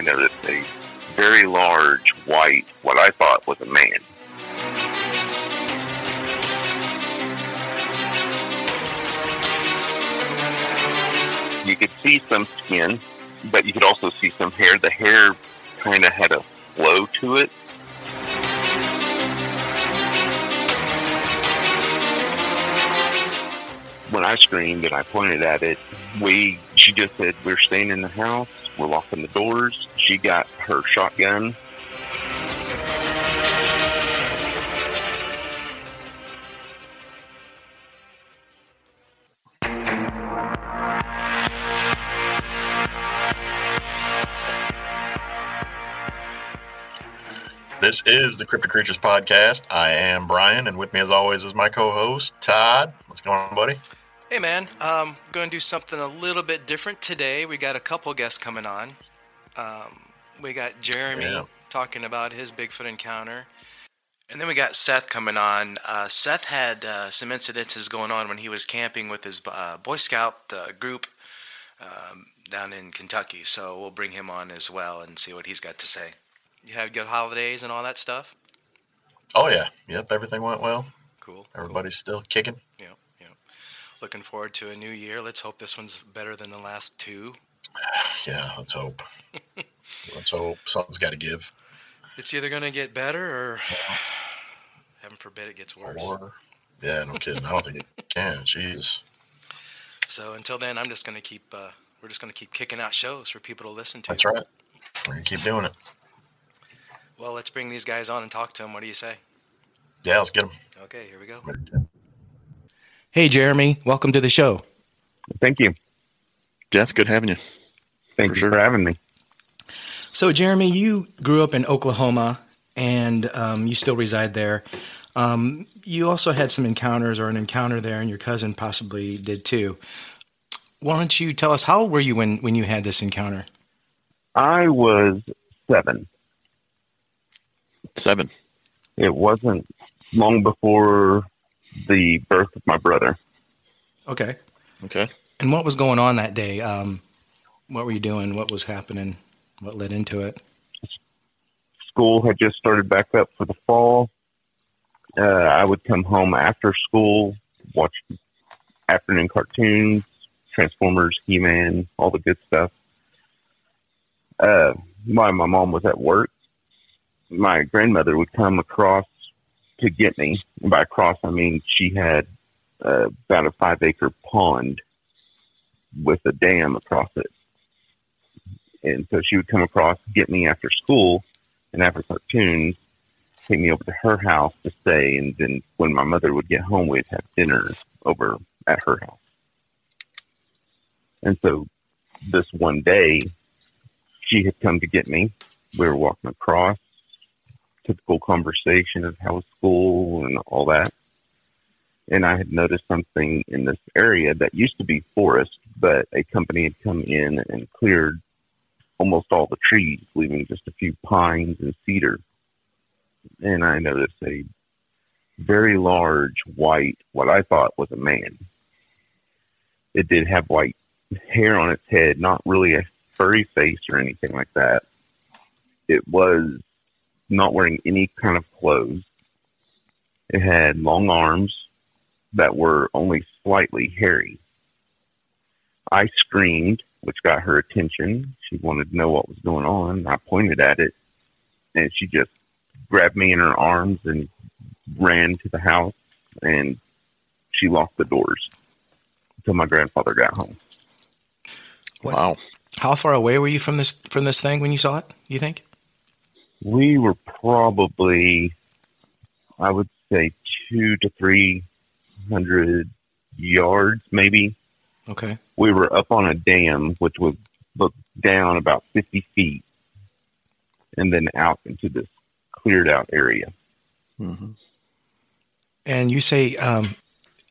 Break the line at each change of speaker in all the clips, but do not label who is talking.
I noticed a very large white, what I thought was a man. You could see some skin, but you could also see some hair. The hair kind of had a flow to it. When I screamed and I pointed at it, we she just said, "We're staying in the house. We're locking the doors." She got her shotgun.
This is the Cryptic Creatures Podcast. I am Brian, and with me, as always, is my co-host Todd. What's going on, buddy?
Hey man, um, going to do something a little bit different today. We got a couple guests coming on. Um, we got Jeremy
Yeah.
talking about his Bigfoot encounter, and then we got Seth coming on. Uh, Seth had uh, some incidences going on when he was camping with his uh, Boy Scout uh, group um, down in Kentucky. So we'll bring him on as well and see what he's got to say. You had good holidays and all that stuff.
Oh yeah, yep. Everything went well.
Cool.
Everybody's still kicking.
Yep. Looking forward to a new year. Let's hope this one's better than the last two.
Yeah, let's hope. let's hope something's got to give.
It's either going to get better or, heaven forbid, it gets worse.
Or, yeah, no kidding. I don't think it can. Jeez.
So until then, I'm just going to keep. Uh, we're just going to keep kicking out shows for people to listen to.
That's right. We're gonna keep doing it.
Well, let's bring these guys on and talk to them. What do you say?
Yeah, let's get them.
Okay, here we go. Hey, Jeremy, welcome to the show.
Thank you.
Yeah, it's good having you.
Thank
For
you
sure.
for having me.
So, Jeremy, you grew up in Oklahoma, and um, you still reside there. Um, you also had some encounters or an encounter there, and your cousin possibly did too. Why don't you tell us how old were you when when you had this encounter?
I was seven.
Seven.
It wasn't long before the birth of my brother.
Okay.
Okay.
And what was going on that day? Um, what were you doing? What was happening? What led into it?
School had just started back up for the fall. Uh, I would come home after school, watch afternoon cartoons, Transformers, He Man, all the good stuff. Uh, while my mom was at work, my grandmother would come across to get me. And by across, I mean she had uh, about a five acre pond with a dam across it. And so she would come across, get me after school, and after cartoons, take me over to her house to stay. And then when my mother would get home, we'd have dinner over at her house. And so this one day, she had come to get me. We were walking across, typical conversation of how school and all that. And I had noticed something in this area that used to be forest, but a company had come in and cleared almost all the trees, leaving just a few pines and cedar. And I noticed a very large white, what I thought was a man. It did have white hair on its head, not really a furry face or anything like that. It was not wearing any kind of clothes. It had long arms that were only slightly hairy. I screamed, which got her attention. She wanted to know what was going on. I pointed at it, and she just grabbed me in her arms and ran to the house, and she locked the doors until my grandfather got home.
Wow.
How far away were you from this from this thing when you saw it? You think?
We were probably, I would say, two to three hundred yards, maybe.
Okay.
We were up on a dam, which was looked down about 50 feet and then out into this cleared out area.
hmm
And you say um,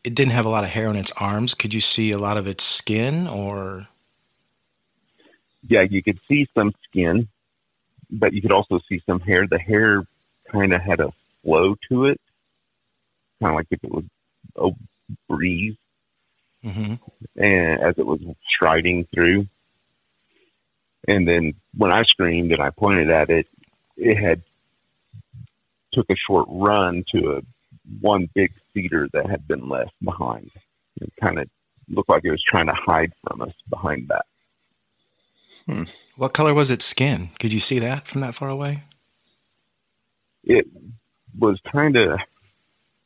it didn't have a lot of hair on its arms. Could you see a lot of its skin, or
Yeah, you could see some skin, but you could also see some hair. The hair kind of had a flow to it, kind of like if it was a breeze.
hmm
and as it was striding through. And then when I screamed and I pointed at it, it had took a short run to a one big cedar that had been left behind. It kind of looked like it was trying to hide from us behind that.
What color was its skin? Could you see that from that far away?
It was kind of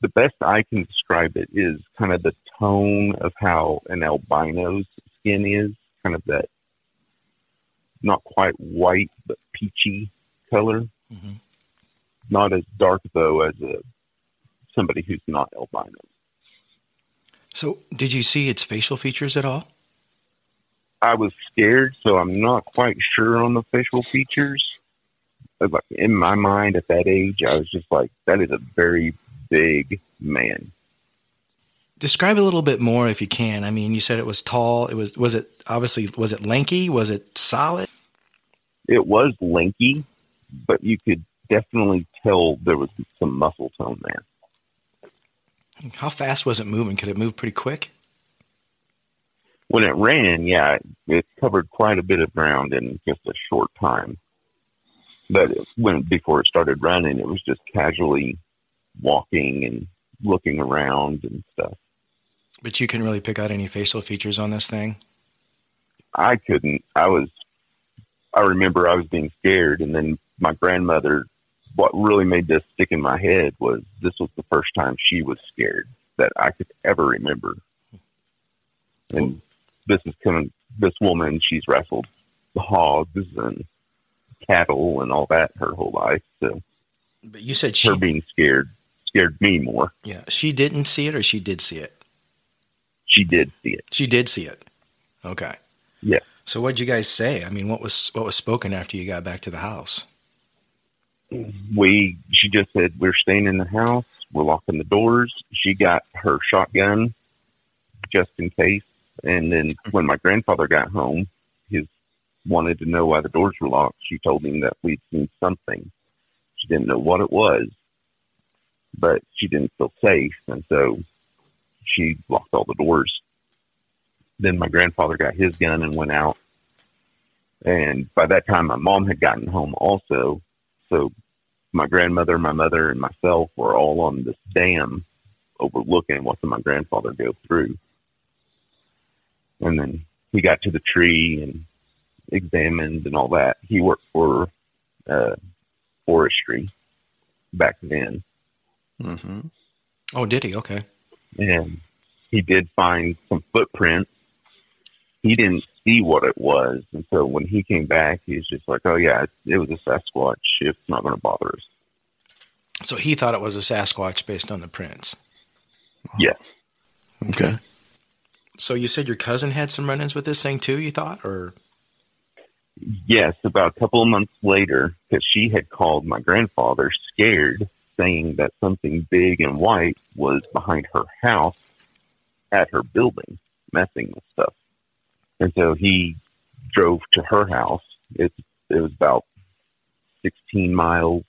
the best I can describe it is kind of the tone of how an albino's skin is, kind of that not quite white but peachy color.
Mhm.
Not as dark though as a somebody who's not albino.
So, did you see its facial features at all?
I was scared, so I'm not quite sure on the facial features. But, Like in my mind at that age, I was just like, that is a very big man.
Describe a little bit more if you can. I mean, you said it was tall. It was was it obviously was it lanky? Was it solid?
It was lanky, but you could definitely tell there was some muscle tone there.
How fast was it moving? Could it move pretty quick?
When it ran, yeah, it covered quite a bit of ground in just a short time. But it, when before it started running, it was just casually walking and looking around and stuff.
But you couldn't really pick out any facial features on this thing.
I couldn't. I was. I remember I was being scared, and then my grandmother. What really made this stick in my head was this was the first time she was scared that I could ever remember. And this is coming. This woman, she's wrestled hogs and cattle and all that her whole life. So
But you said she
her being scared scared me more.
yeah she didn't see it or she did see it.
She did see it.
She did see it. Okay.
Yeah.
So what'd you guys say? I mean, what was what was spoken after you got back to the house?
we she just said we're staying in the house we're locking the doors she got her shotgun just in case and then when my grandfather got home his wanted to know why the doors were locked. She told him that we'd seen something. She didn't know what it was but she didn't feel safe. And so she locked all the doors. Then my grandfather got his gun and went out. And by that time my mom had gotten home also. So my grandmother, my mother, and myself were all on this dam overlooking watching my grandfather go through. And then he got to the tree and examined and all that. He worked for uh, forestry back then.
Mm-hmm.
Oh, did he? Okay.
And he did find some footprints. He didn't see what it was. And so when he came back, he was just like, oh, yeah, it, it was a Sasquatch. It's not going to bother us.
So he thought it was a Sasquatch based on the prints.
Yeah.
Okay.
So you said your cousin had some run-ins with this thing too. You thought, or
Yes, about a couple of months later, because she had called my grandfather scared, saying that something big and white was behind her house at her building, messing with stuff. And so he drove to her house. It, it was about 16 miles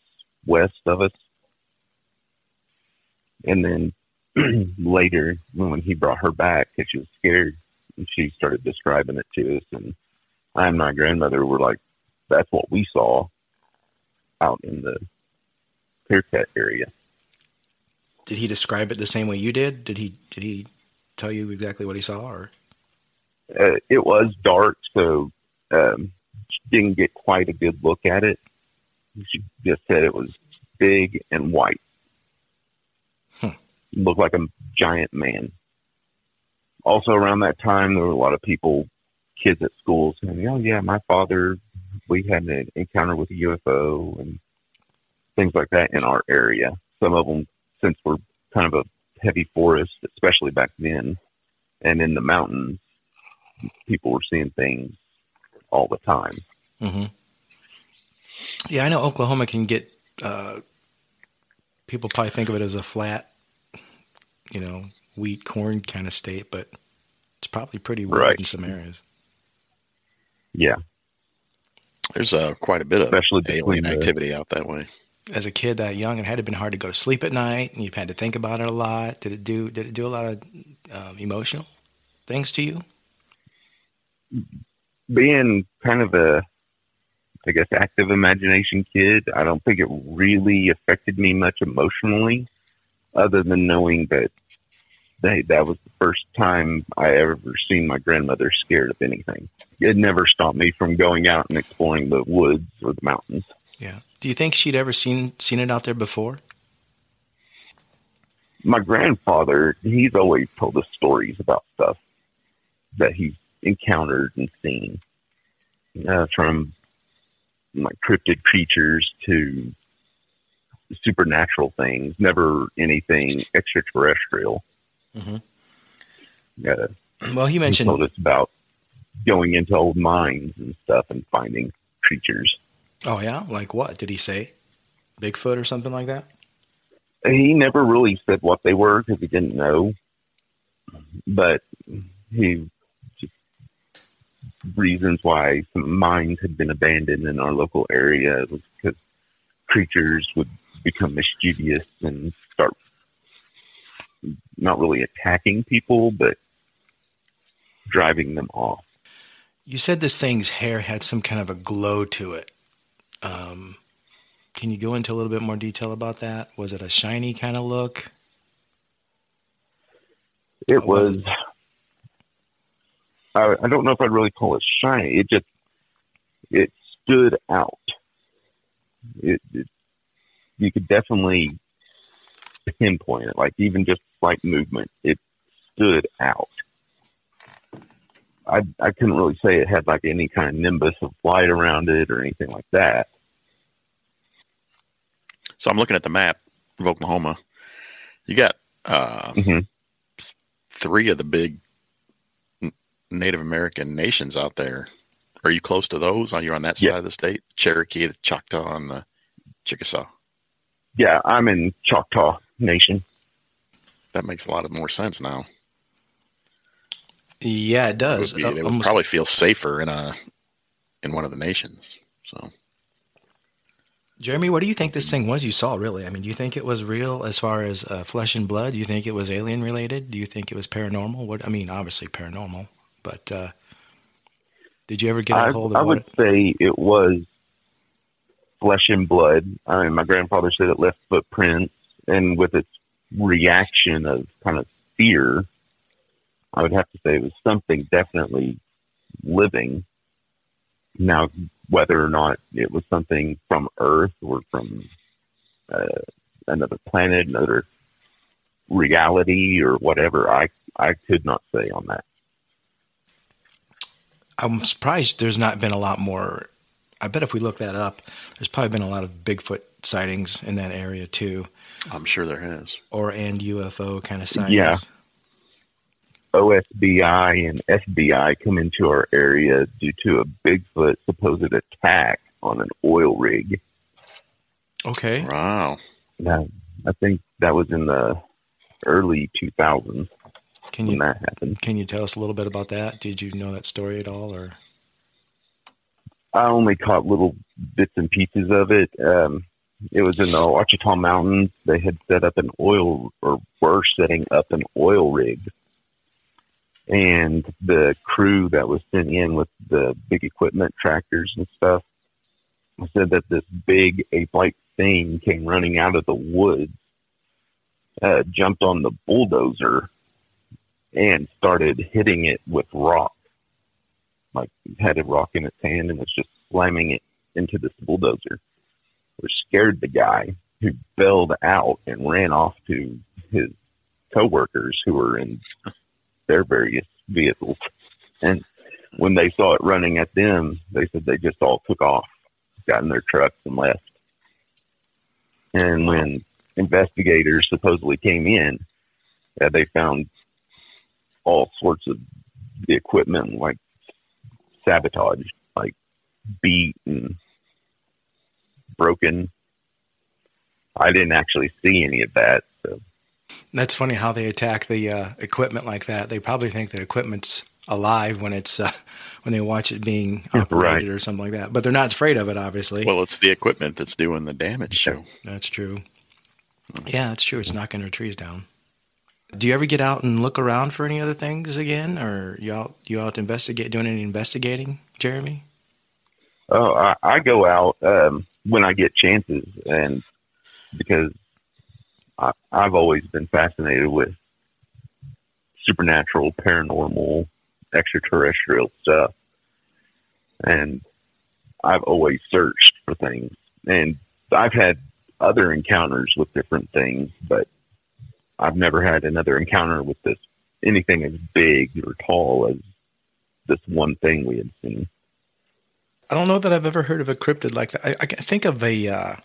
west of us. And then later, when he brought her back, because she was scared, and she started describing it to us, and I and my grandmother were like, "That's what we saw out in the Clearcut area."
did he describe it the same way you did? Did he did he tell you exactly what he saw? Or
Uh, it was dark, so um, she didn't get quite a good look at it. She just said it was big and white. Looked like a giant man. Also, around that time, there were a lot of people, kids at school, saying, "Oh yeah, my father, we had an encounter with a UFO and things like that in our area." Some of them, since we're kind of a heavy forest, especially back then, and in the mountains, people were seeing things all the time.
hmm yeah, I know Oklahoma can get uh, people probably think of it as a flat, you know, wheat corn kind of state, but it's probably pretty weird
Right.
in some areas.
Yeah,
There's uh, quite a bit of
especially between
alien
the,
activity out that way.
As a kid that young, it had to have been hard to go to sleep at night, and you've had to think about it a lot. Did it do? Did it do a lot of um, emotional things to you?
being kind of a I guess, active imagination kid. I don't think it really affected me much emotionally, other than knowing that that was the first time I ever seen my grandmother scared of anything. It never stopped me from going out and exploring the woods or the mountains.
Yeah. Do you think she'd ever seen seen it out there before?
My grandfather, he's always told us stories about stuff that he's encountered and seen, uh, from like cryptid creatures to supernatural things. Never anything extraterrestrial.
Mm-hmm.
Yeah.
Well, he mentioned
he told us about going into old mines and stuff and finding creatures.
Oh yeah, like what did he say? Bigfoot or something like that?
He never really said what they were because he didn't know. But he just reasons why some mines had been abandoned in our local area was because creatures would become mischievous and start not really attacking people, but driving them off.
You said this thing's hair had some kind of a glow to it. Um, can you go into a little bit more detail about that? Was it a shiny kind of look?
It was. was it? I, I don't know if I'd really call it shiny. It just it stood out. It, it you could definitely pinpoint it, like even just slight movement. It stood out. I I couldn't really say it had like any kind of nimbus of light around it or anything like that.
So I'm looking at the map of Oklahoma. You got uh, mm-hmm. three of the big Native American nations out there. Are you close to those? Are you on that side yeah. of the state? Cherokee, the Choctaw, and the Chickasaw.
Yeah, I'm in Choctaw Nation.
That makes a lot of more sense now.
Yeah, it does.
It would, be, it would probably feel safer in a in one of the nations. So
Jeremy, what do you think this thing was you saw, really? I mean, do you think it was real as far as uh, flesh and blood? Do you think it was alien related? Do you think it was paranormal? What I mean, obviously paranormal, but uh, did you ever get a hold of
I would
it?
say it was flesh and blood. I mean, my grandfather said it left footprints, and with its reaction of kind of fear, I would have to say it was something definitely living. Now, whether or not it was something from Earth or from uh, another planet, another reality, or whatever. I I could not say on that.
I'm surprised there's not been a lot more. I bet if we look that up, there's probably been a lot of Bigfoot sightings in that area too.
I'm sure there has.
Or and UFO kind of sightings.
Yeah. OSBI and FBI come into our area due to a Bigfoot supposed attack on an oil rig.
Okay.
Wow.
Now, I think that was in the early 2000s
can you,
that happened.
Can you tell us a little bit about that? Did you know that story at all, or?
I only caught little bits and pieces of it. Um, it was in the Ouachita Mountains. They had set up an oil, or were setting up an oil rig and the crew that was sent in with the big equipment tractors and stuff said that this big ape-like thing came running out of the woods, uh, jumped on the bulldozer, and started hitting it with rock. Like had a rock in its hand and was just slamming it into this bulldozer, which scared the guy who bailed out and ran off to his coworkers who were in their various vehicles. And when they saw it running at them, they said they just all took off, got in their trucks and left. And when investigators supposedly came in, uh, they found all sorts of the equipment like sabotaged, like beat and broken. I didn't actually see any of that. So
that's funny how they attack the uh, equipment like that. They probably think the equipment's alive when it's uh, when they watch it being operated right. or something like that. But they're not afraid of it, obviously.
Well, it's the equipment that's doing the damage. So
that's true. Yeah, that's true. It's knocking their trees down. Do you ever get out and look around for any other things again, or you out you out investigate doing any investigating, Jeremy?
Oh, I, I go out um, when I get chances, and because I, I've always been fascinated with supernatural, paranormal, extraterrestrial stuff, and I've always searched for things. And I've had other encounters with different things, but I've never had another encounter with this anything as big or tall as this one thing we had seen.
I don't know that I've ever heard of a cryptid like that. I, I think of a, uh,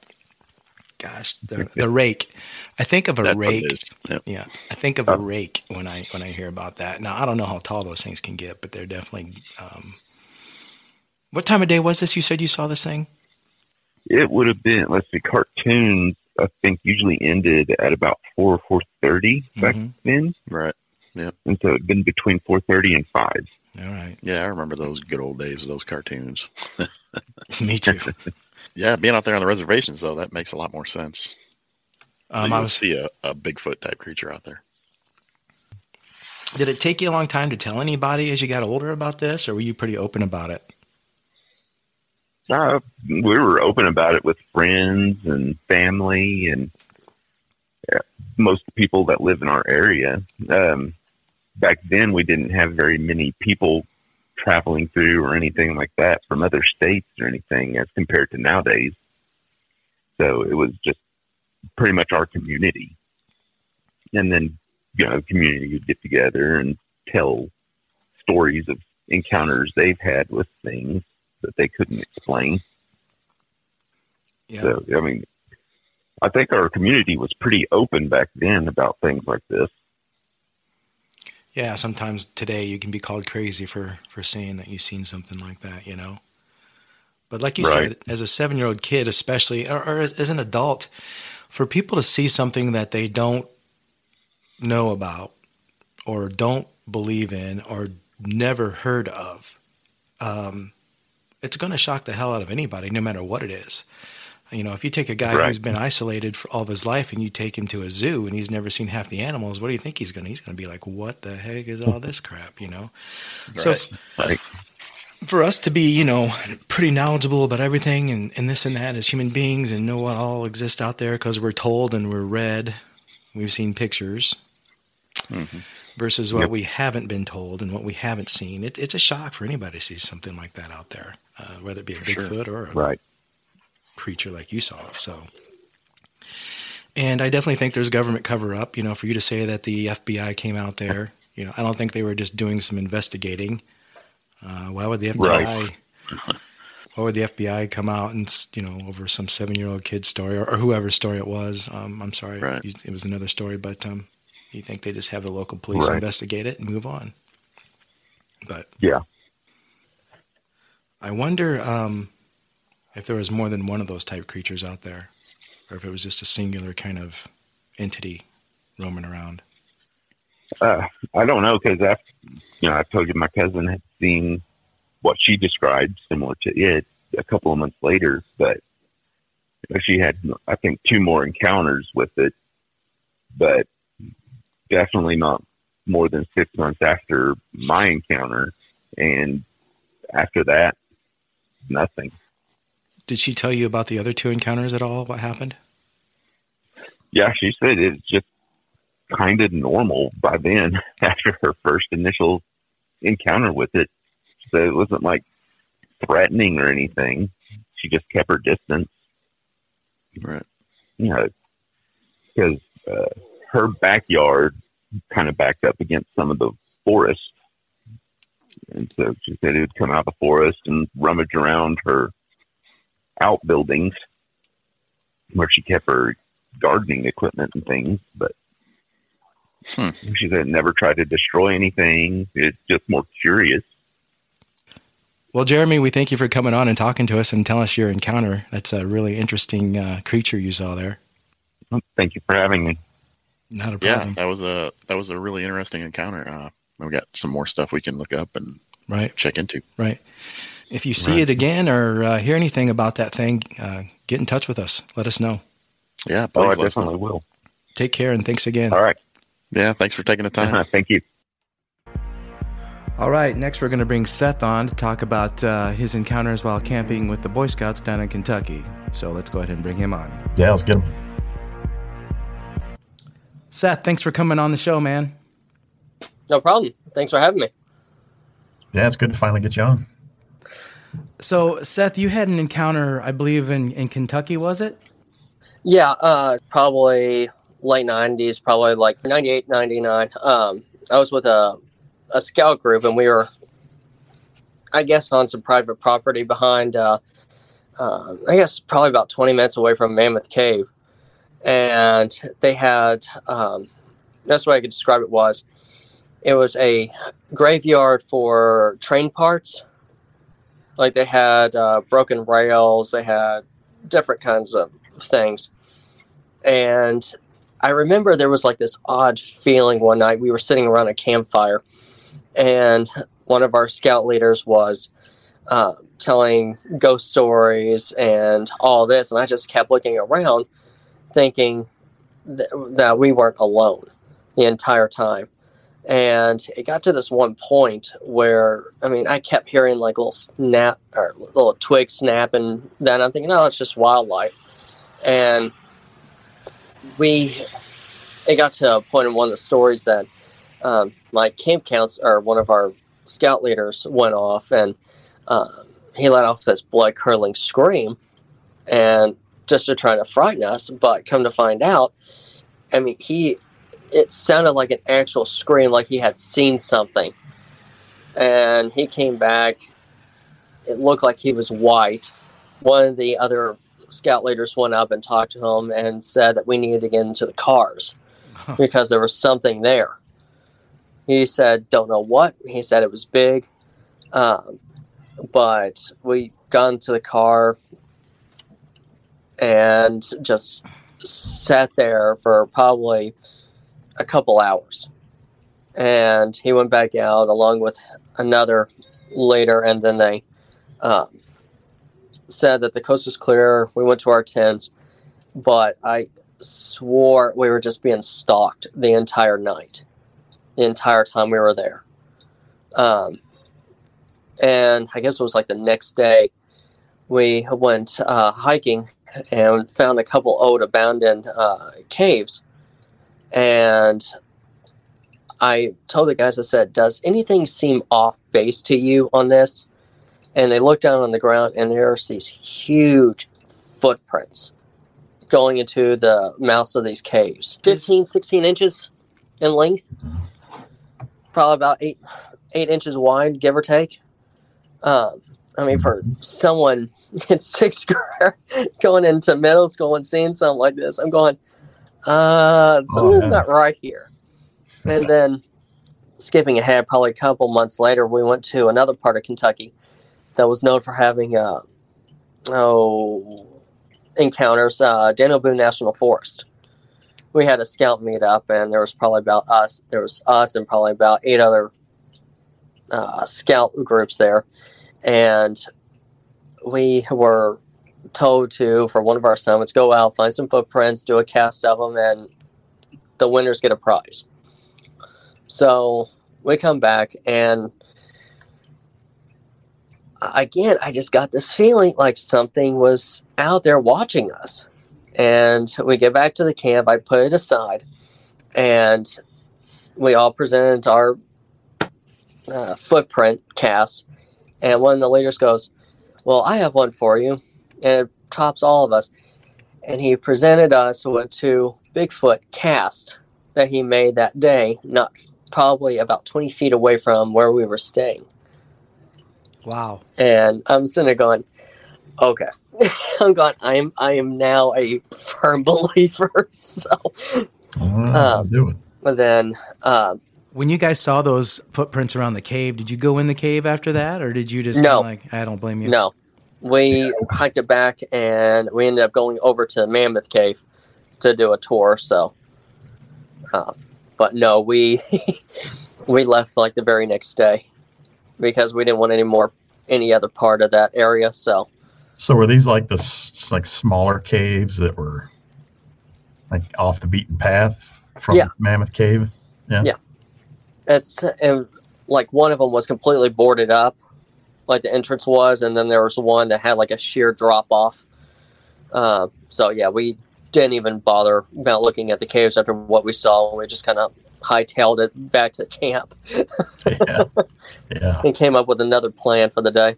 gosh, the, the rake. I think of a
That's
rake.
is. Yep.
Yeah, I think of a rake when I when I hear about that. Now I don't know how tall those things can get, but they're definitely. Um, what time of day was this? You said you saw this thing.
It would have been let's see, cartoons. I think usually ended at about four or four thirty back
Mhm.
then,
Right. Yeah.
And so it'd been between four thirty and five.
All right,
Yeah, I remember those good old days of those cartoons.
me too.
Yeah, being out there on the reservations though, that makes a lot more sense.
Um,
you
I
would
was.
see a, a Bigfoot type creature out there.
Did it take you a long time to tell anybody as you got older about this, or were you pretty open about it?
Uh, we were open about it with friends and family and uh, most people that live in our area. Um, back then, we didn't have very many people traveling through or anything like that from other states or anything as compared to nowadays. So it was just pretty much our community. And then, you know, the community would get together and tell stories of encounters they've had with things that they couldn't explain.
Yeah.
So, I mean, I think our community was pretty open back then about things like this.
Yeah, sometimes today you can be called crazy for for saying that you've seen something like that, you know. But like you
Right.
said, as a seven year old kid, especially, or, or as, as an adult, for people to see something that they don't know about, or don't believe in, or never heard of, um, it's going to shock the hell out of anybody, no matter what it is. You know, if you take a guy
Right.
who's been isolated for all of his life and you take him to a zoo and he's never seen half the animals, what do you think he's going to? He's going to be like, "What the heck is all this crap?" You know. So
Right.
Like,
for us to be, you know, pretty knowledgeable about everything and, and this and that as human beings and know what all exists out there because we're told and we're read, we've seen pictures
Mhm.
versus what
Yep.
we haven't been told and what we haven't seen. It, it's a shock for anybody to see something like that out there, uh, whether it be a
For sure.
Bigfoot or a
right.
Creature like you saw. So, and I definitely think there's government cover up. You know, for you to say that the FBI came out there, you know, I don't think they were just doing some investigating. Uh, why would the FBI? Why would the FBI come out and you know over some seven-year-old kid's story or, or whoever's story it was? Um, I'm sorry,
Right.
it was another story, but um, you think they just have the local police
Right.
investigate it and move on? But
Yeah.
I wonder um, if there was more than one of those type creatures out there, or if it was just a singular kind of entity roaming around.
Uh, I don't know because after, you know, I told you my cousin had seen what she described similar to it a couple of months later, but she had, I think, two more encounters with it, but definitely not more than six months after my encounter. And after that, nothing.
Did she tell you about the other two encounters at all? What happened?
Yeah, she said it's just kind of normal by then after her first initial encounter with it. So it wasn't like threatening or anything. She just kept her distance,
Right.
you know, because uh, her backyard kind of backed up against some of the forest. And so she said it would come out of the forest and rummage around her outbuildings where she kept her gardening equipment and things. But
Hmm.
she said never tried to destroy anything. It's just more curious.
Well, Jeremy, we thank you for coming on and talking to us and telling us your encounter. That's a really interesting uh, creature you saw there.
Thank you for having me.
Not a problem.
Yeah, that was a that was a really interesting encounter. Uh, we got some more stuff we can look up and
right?
check into.
Right. If you see
Right.
it again or uh, hear anything about that thing, uh, get in touch with us. Let us know.
Yeah,
Oh, I
please let us know.
definitely will.
Take care and thanks again.
All right.
Yeah, thanks for taking the time.
Thank you.
All right, next we're going to bring Seth on to talk about uh, his encounters while camping with the Boy Scouts down in Kentucky. So let's go ahead and bring him on.
Yeah, let's get him.
Seth, thanks for coming on the show, man.
No problem. Thanks for having me.
Yeah, it's good to finally get you on.
So, Seth, you had an encounter, I believe, in, in Kentucky, was it?
Yeah, uh, probably late 90s, probably like 98, 99. Um, I was with a a scout group, and we were, I guess, on some private property behind, uh, uh, I guess, probably about 20 minutes away from Mammoth Cave. And they had, um, that's what I could describe it was. It was a graveyard for train parts. Like they had uh, broken rails, they had different kinds of things. And I remember there was like this odd feeling one night. We were sitting around a campfire and one of our scout leaders was uh, telling ghost stories and all this, and I just kept looking around, thinking th- that we weren't alone the entire time. And it got to this one point where, I mean, I kept hearing like little snap or little twig snap, and then I'm thinking, oh, it's just wildlife. And we, it got to a point in one of the stories that um, my camp counts or one of our scout leaders went off and um, he let off this blood curdling scream and just to try to frighten us but come to find out i mean he it sounded like an actual scream like he had seen something and he came back it looked like he was white one of the other scout leaders went up and talked to him and said that we needed to get into the cars because there was something there he said, don't know what. He said it was big. Um, but we got into the car and just sat there for probably a couple hours. And he went back out along with another later, and then they um, said that the coast was clear. We went to our tents, but I swore we were just being stalked the entire night the entire time we were there. Um, and I guess it was like the next day we went uh, hiking and found a couple old abandoned uh, caves. And I told the guys, I said, Does anything seem off base to you on this? And they looked down on the ground and there's these huge footprints going into the mouths of these caves 15, 16 inches in length probably about eight eight inches wide, give or take. Um, I mean, for someone in sixth grade going into middle school and seeing something like this, I'm going, uh, something's oh, not right here. And then skipping ahead, probably a couple months later, we went to another part of Kentucky that was known for having uh, oh encounters, uh, Daniel Boone National Forest we had a scout meet up, and there was probably about us. There was us and probably about eight other uh, scout groups there, and we were told to for one of our summits go out, find some footprints, do a cast of them, and the winners get a prize. So we come back and again, I just got this feeling like something was out there watching us. And we get back to the camp. I put it aside, and we all presented our uh, footprint cast. And one of the leaders goes, "Well, I have one for you," and it tops all of us. And he presented us with two Bigfoot cast that he made that day, not probably about 20 feet away from where we were staying.
Wow.
And I'm sitting there going, okay, I'm going. I am. I am now a firm believer. So,
um.
But then, um,
when you guys saw those footprints around the cave, did you go in the cave after that, or did you just no? Like, I don't blame you.
No, we hiked it back, and we ended up going over to Mammoth Cave to do a tour. So, uh, but no, we we left like the very next day because we didn't want any more any other part of that area. So
so were these like the like smaller caves that were like off the beaten path from yeah. Mammoth Cave?
Yeah. Yeah. It's it, like one of them was completely boarded up, like the entrance was, and then there was one that had like a sheer drop off. Uh, so yeah, we didn't even bother about looking at the caves after what we saw. We just kind of hightailed it back to the camp.
yeah. Yeah.
And came up with another plan for the day.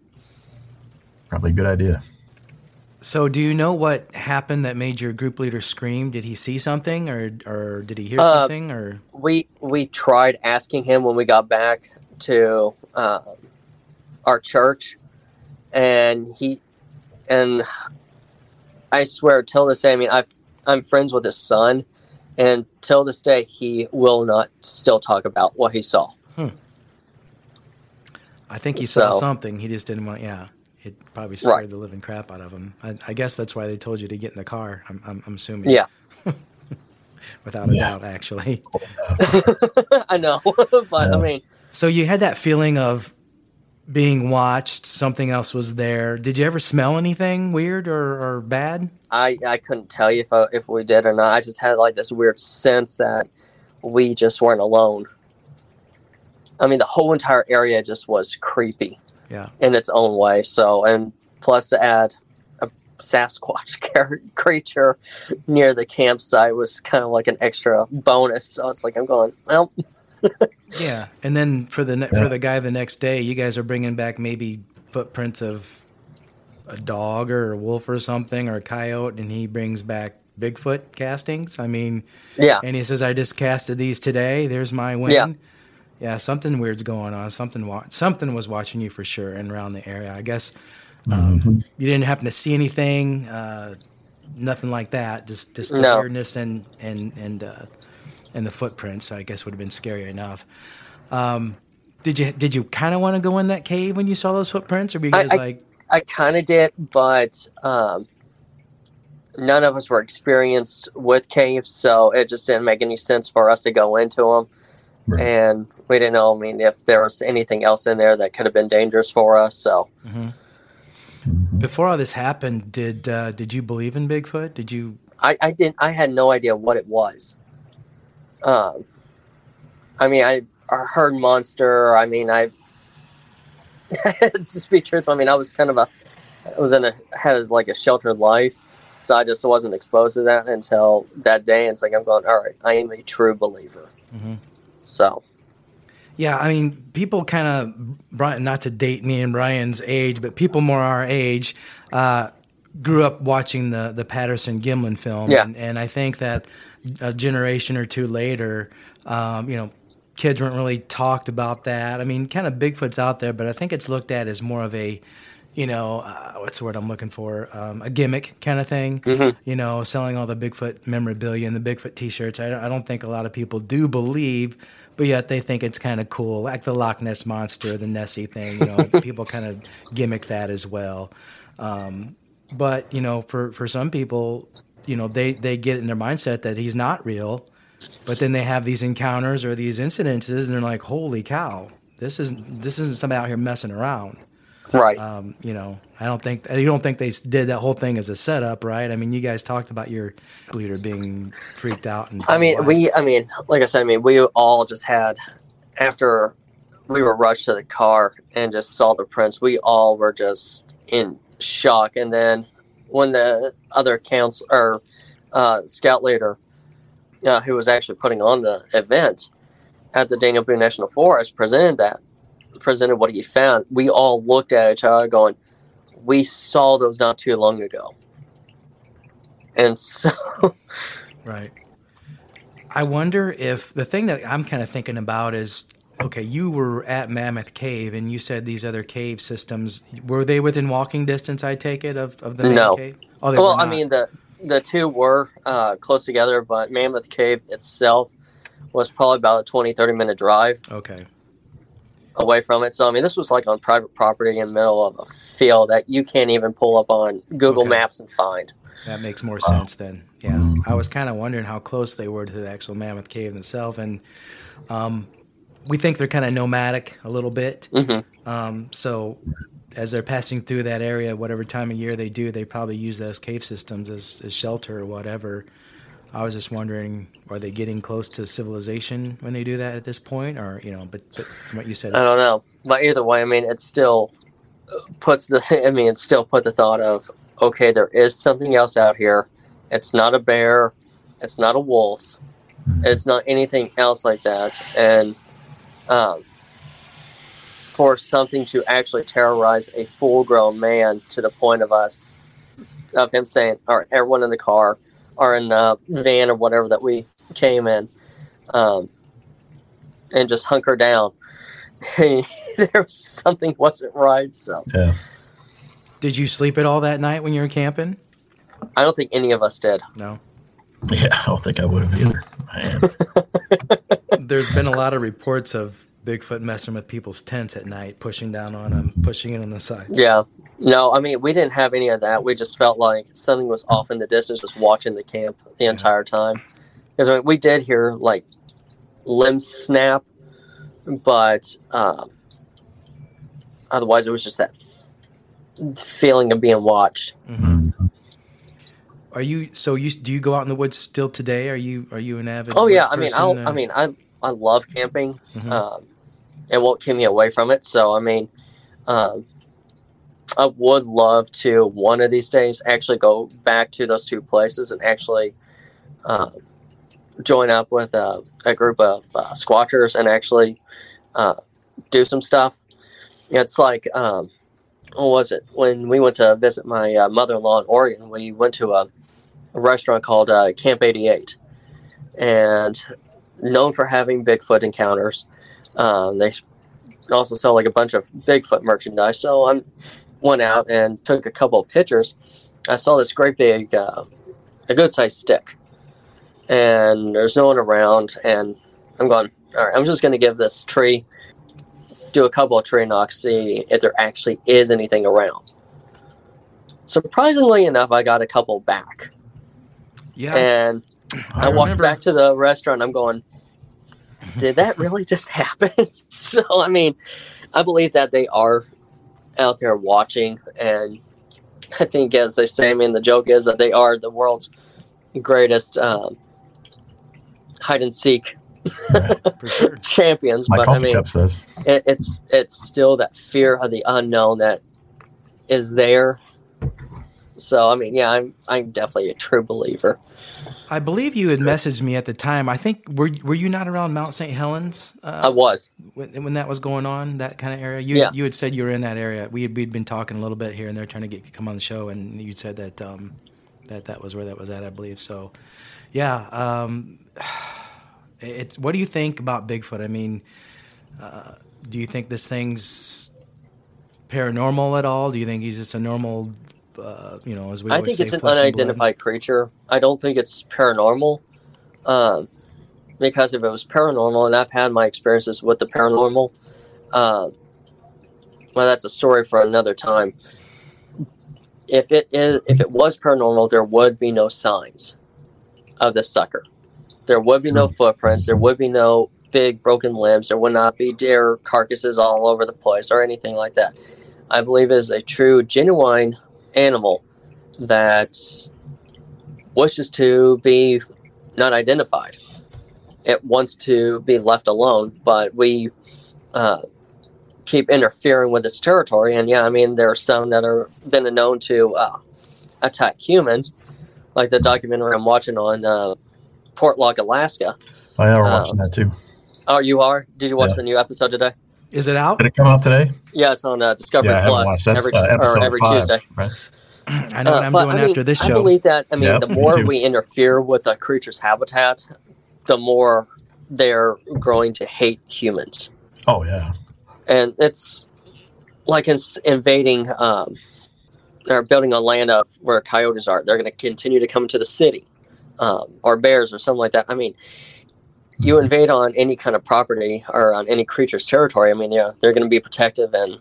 Probably a good idea.
So, do you know what happened that made your group leader scream? Did he see something, or or did he hear
Uh,
something, or
We we tried asking him when we got back to uh, our church, and he and I swear till this day, I mean, I I'm friends with his son, and till this day, he will not still talk about what he saw. Hmm.
I think he saw something. He just didn't want. Yeah, it probably scared
Right.
the living crap out of him. I, I guess that's why they told you to get in the car. I'm I'm, I'm assuming.
Yeah,
without a
Yeah.
doubt, actually.
I know, but I mean,
So you had that feeling of being watched. Something else was there. Did you ever smell anything weird or, or bad?
I I couldn't tell you if I, if we did or not. I just had like this weird sense that we just weren't alone. I mean, the whole entire area just was creepy
Yeah.
in its own way. So, and plus to add a Sasquatch creature near the campsite was kind of like an extra bonus. So it's like I'm going, well,
Yeah, and then for the ne-
Yeah.
for the guy the next day, you guys are bringing back maybe footprints of a dog or a wolf or something or a coyote, and he brings back Bigfoot castings. I mean,
yeah,
and he says, "I just casted these today. There's my win."
Yeah.
yeah, something weird's going on. Something wa- something was watching you for sure and around the area. I guess um, you didn't happen to see anything, uh, nothing like that. Just just the
No.
weirdness and and and uh, and the footprints. I guess would have been scary enough. Um, did you did you kind of want to go in that cave when you saw those footprints, or were you
I-
guys
I-
like,
I kind of did, but um, none of us were experienced with caves, so it just didn't make any sense for us to go into them.
Right.
And we didn't know, I mean, if there was anything else in there that could have been dangerous for us. So
Mhm. before all this happened? Did uh, did you believe in Bigfoot? Did you?
I, I didn't, I had no idea what it was. Um, I mean, I, I heard monster. I mean, I, to speak truth, I mean, I was kind of a, I was in a, had like a sheltered life. So I just wasn't exposed to that until that day. And it's like, I'm going, all right, I am a true believer.
Mhm.
So,
Yeah, I mean, people kind of, Brian, not to date me and Brian's age, but people more our age uh, grew up watching the the Patterson Gimlin film,
Yeah.
and, and I think that a generation or two later, um, you know, kids weren't really talked about that. I mean, kind of Bigfoot's out there, but I think it's looked at as more of a you know, uh, what's the word I'm looking for? Um, a gimmick kind of thing.
Mhm.
You know, selling all the Bigfoot memorabilia and the Bigfoot T-shirts. I, I don't think a lot of people do believe, but yet they think it's kind of cool, like the Loch Ness monster, the Nessie thing. You know, people kind of gimmick that as well. Um, but you know, for for some people, you know, they they get in their mindset that he's not real, but then they have these encounters or these incidences, and they're like, "Holy cow, this isn't this isn't somebody out here messing around."
right.
Um, you know, I don't think you don't think they did that whole thing as a setup, right? I mean, you guys talked about your leader being freaked out, and
I mean, we, I mean, like I said, I mean, we all just had, after we were rushed to the car and just saw the prints, we all were just in shock. And then when the other council or uh, scout leader, uh, who was actually putting on the event at the Daniel Boone National Forest, presented that, presented what he found, we all looked at each other going, we saw those not too long ago. And so,
Right. I wonder if the thing that I'm kind of thinking about is okay, you were at Mammoth Cave and you said these other cave systems were they within walking distance, I take it, of, of the main
No.
cave? Oh,
well, I mean the the two were uh, close together, but Mammoth Cave itself was probably about a 20, 30 minute drive
Okay.
away from it. So I mean, this was like on private property in the middle of a field that you can't even pull up on Google
Okay.
Maps and find.
That makes more sense then. Yeah, I was kind of wondering how close they were to the actual Mammoth Cave itself, and um, we think they're kind of nomadic a little bit.
hmm
Um, so as they're passing through that area, whatever time of year they do, they probably use those cave systems as, as shelter or whatever. I was just wondering, are they getting close to civilization when they do that at this point, or you know? But, but from what you said,
I don't know. But either way, I mean, it still puts the. I mean, it still put the thought of okay, there is something else out here. It's not a bear. It's not a wolf. It's not anything else like that. And um, for something to actually terrorize a full-grown man to the point of us, of him saying, or everyone in the car, or in the van or whatever that we came in, um, and just hunker down. there was something wasn't right. So
Yeah.
Did you sleep at all that night when you were camping?
I don't think any of us did.
No.
Yeah, I don't think I would have either. Man.
There's been a lot of reports of Bigfoot messing with people's tents at night, pushing down on them, pushing it on the sides.
Yeah. No, I mean, we didn't have any of that. We just felt like something was off in the distance, just watching the camp the entire time. Because I mean, we did hear like limbs snap, but um, otherwise, it was just that feeling of being watched.
Mhm. Are you so you do you go out in the woods still today? Are you are you an avid?
Oh yeah, I mean. I'll,
Uh,
I mean, I I love camping.
Mhm.
Um, it won't keep me away from it. So I mean, um, I would love to one of these days actually go back to those two places and actually um, join up with a, a group of uh, squatchers and actually uh, do some stuff. It's like um, what was it when we went to visit my uh, mother-in-law in Oregon? We went to a, a restaurant called uh, Camp 88, and known for having Bigfoot encounters. Um, they also sell like a bunch of Bigfoot merchandise. So I went out and took a couple of pictures. I saw this great big, uh, a good sized stick, and there's no one around. And I'm going, all right, I'm just going to give this tree, do a couple of tree knocks, see if there actually is anything around. Surprisingly enough, I got a couple back.
Yeah.
And I, walked back to the restaurant. I'm going, did that really just happen? so, I mean, I believe that they are out there watching. And I think, as they say, I mean, the joke is that they are the world's greatest um, hide and seek
for sure.
champions.
My
but I mean,
cup
it, it's it's still that fear of the unknown that is there. So I mean, yeah, I'm I'm definitely a true believer.
I believe you had messaged me at the time. I think were were you not around Mount St. Helens
I
uh,
was.
when, when that was going on? That kind of area. You
Yeah.
you had said you were in that area. We had, we'd been talking a little bit here and there, trying to get come on the show, and you said that um, that that was where that was at. I believe so. Yeah. Um, it's what do you think about Bigfoot? I mean, uh, do you think this thing's paranormal at all? Do you think he's just a normal, uh, you know, as we
I think it's an unidentified creature. I don't think it's paranormal. Um, because if it was paranormal, and I've had my experiences with the paranormal, um, well, that's a story for another time. If it is, if it was paranormal, there would be no signs of the sucker. There would be no footprints. There would be no big broken limbs. There would not be deer carcasses all over the place or anything like that. I believe it is a true, genuine animal that wishes to be not identified. It wants to be left alone, but we uh, keep interfering with its territory. And yeah, I mean, there are some that are been known to uh, attack humans, like the documentary I'm watching on uh, Portlock, Alaska.
Yeah, we're
Uh,
watching that too.
Oh, you are? Did you watch
Yeah.
the new episode today?
Is it out?
Did it come out today?
Yeah, it's on uh, Discovery
yeah, I
Plus every
uh,
or every
five,
Tuesday.
Right?
I know what
Uh,
I'm doing
I mean,
after this show.
I believe that. I mean,
Yeah,
the more
too.
we interfere with a creature's habitat, the more they're growing to hate humans,
Oh yeah.
and it's like it's invading. Um, they're building a land of where coyotes are. They're going to continue to come to the city, um, or bears, or something like that. I mean, you invade on any kind of property or on any creature's territory. I mean, yeah, they're going to be protective and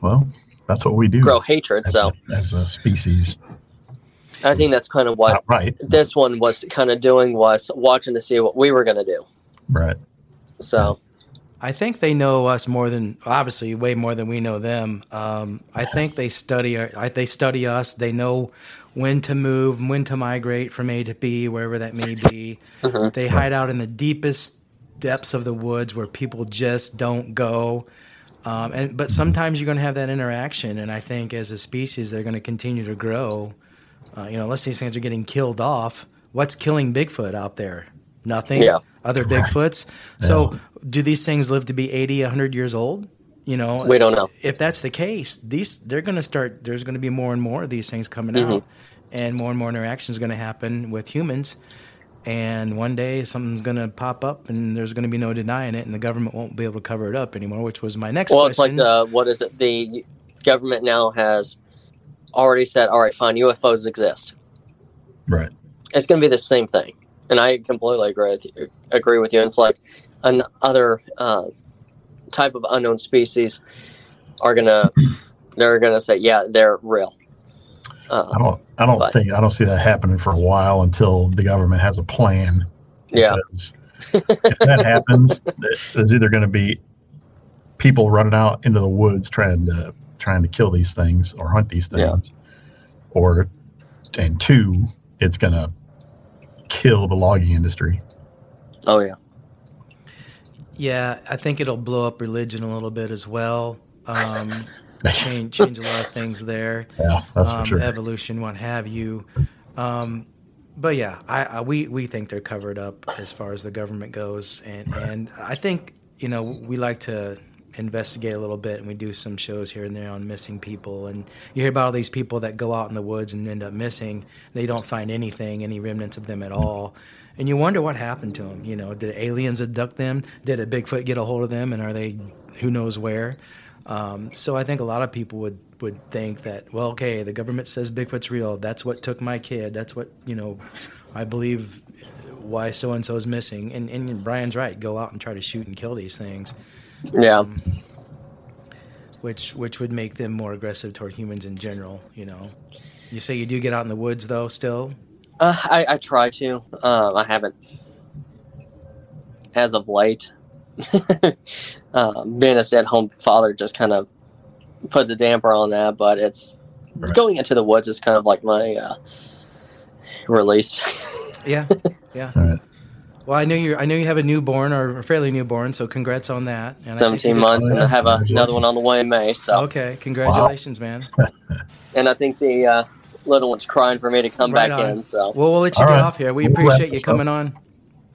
Well, that's what we do
grow hatred.
as,
So
a, as a species.
I think that's kind of what
Not right.
this one was kind of doing was watching to see what we were going to do.
Right.
So
I think they know us more than obviously way more than we know them. Um, I think they study our, they study us. They know when to move, when to migrate from A to B, wherever that may be.
Mhm.
They hide out in the deepest depths of the woods where people just don't go. Um, and but sometimes you're going to have that interaction, and I think as a species they're going to continue to grow. Uh, you know, unless these things are getting killed off, what's killing Bigfoot out there? Nothing.
Yeah.
Other Bigfoots. So, do these things live to be 80, 100 years old? You know,
We don't know.
If that's the case, these they're going to start. There's going to be more and more of these things coming
Mhm.
out, and more and more interactions going to happen with humans. And one day something's going to pop up, and there's going to be no denying it, and the government won't be able to cover it up anymore. Which was my next.
Well, it's like the what is it? The government now has already said, "All right, fine, UFOs exist."
Right.
It's going to be the same thing, and I completely agree with you. Agree with you. It's like another uh, type of unknown species are gonna they're gonna say, "Yeah, they're real." Uh,
I don't. I don't
But-
think. I don't see that happening for a while until the government has a plan.
yeah,
if that happens, there's either going to be people running out into the woods trying to trying to kill these things or hunt these
Yeah.
things, or and two, it's going to kill the logging industry.
oh yeah,
Yeah, I think it'll blow up religion a little bit as well. Um, change change a lot of things there.
Yeah, that's
um,
for sure.
Evolution, what have you. Um, but yeah, I, I we we think they're covered up as far as the government goes, and and I think you know we like to investigate a little bit, and we do some shows here and there on missing people, and you hear about all these people that go out in the woods and end up missing. They don't find anything, any remnants of them at all. And you wonder what happened to them. You know, did aliens abduct them? Did a Bigfoot get a hold of them? And are they who knows where? Um, so I think a lot of people would would think that well, okay, the government says Bigfoot's real. That's what took my kid. That's what you know. I believe why so and so is missing. And and Brian's right. Go out and try to shoot and kill these things,
yeah.
which which would make them more aggressive toward humans in general. You know. You say you do get out in the woods though. Still,
Uh, I, I try to. Um, I haven't as of late. uh, being a stay-at-home father just kind of puts a damper on that, but it's
Right.
going into the woods is kind of like my uh, release.
yeah, yeah.
All right.
Well, I know you. I know you have a newborn or a fairly newborn, so congrats on that. And
Seventeen months, and I have a, another one on the way in May. So,
Okay, congratulations, man.
and I think the uh, little one's crying for me to come
Right
back
on.
in. So,
Well, we'll let you
All
get
right.
off here. We
We'll
appreciate you
this up.
coming on.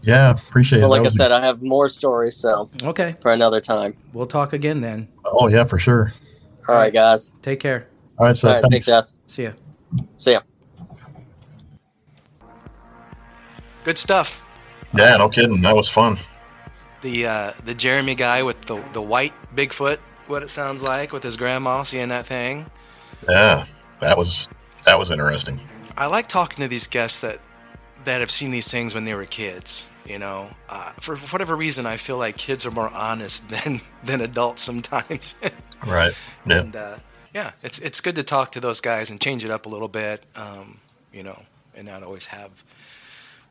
Yeah, appreciate
well,
it.
like I
was a-
said, I have more stories. So,
Okay,
for another time.
we'll talk again then.
oh yeah, for sure.
All right, guys.
Take care.
All right, so
All right,
thanks.
thanks, guys.
See ya.
See ya.
Good stuff.
Yeah, no kidding. That was fun.
The uh, the Jeremy guy with the the white Bigfoot, what it sounds like, with his grandma seeing that thing.
Yeah, that was that was interesting.
I like talking to these guests that that have seen these things when they were kids. You know, uh, for, for whatever reason, I feel like kids are more honest than than adults sometimes.
Right. Yeah.
and uh, yeah, it's it's good to talk to those guys and change it up a little bit. Um, you know, and not always have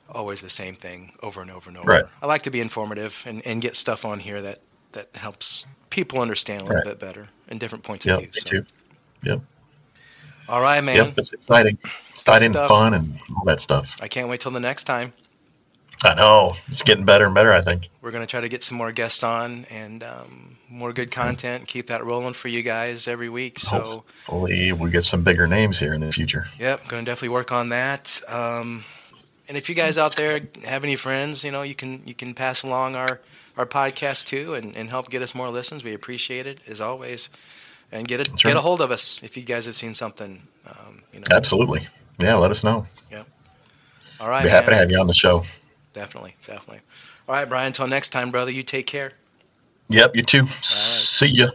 always the same thing over and over and over.
Right.
I like to be informative and, and get stuff on here that that helps people understand a little
Right.
bit better and different points
Yep.
of view. So.
too. Yep.
All right, man.
Yep. It's exciting, exciting,
stuff.
fun, and all that stuff.
I can't wait till the next time.
I know it's getting better and better. I think.
We're going to try to get some more guests on and um, more good content. Keep that rolling for you guys every week. So,
Hopefully, we get some bigger names here in the future.
yep, going to definitely work on that. Um, and if you guys out there have any friends, you know, you can you can pass along our our podcast too and, and help get us more listens. We appreciate it as always. And get it
That's
get
right.
a hold of us if you guys have seen something. Um, you know,
Absolutely. Yeah. Let us know. Yeah.
All right,
Be happy to have you on the show.
Definitely, definitely. All right, Brian. Until next time, brother. You take care.
Yep. You too. See ya.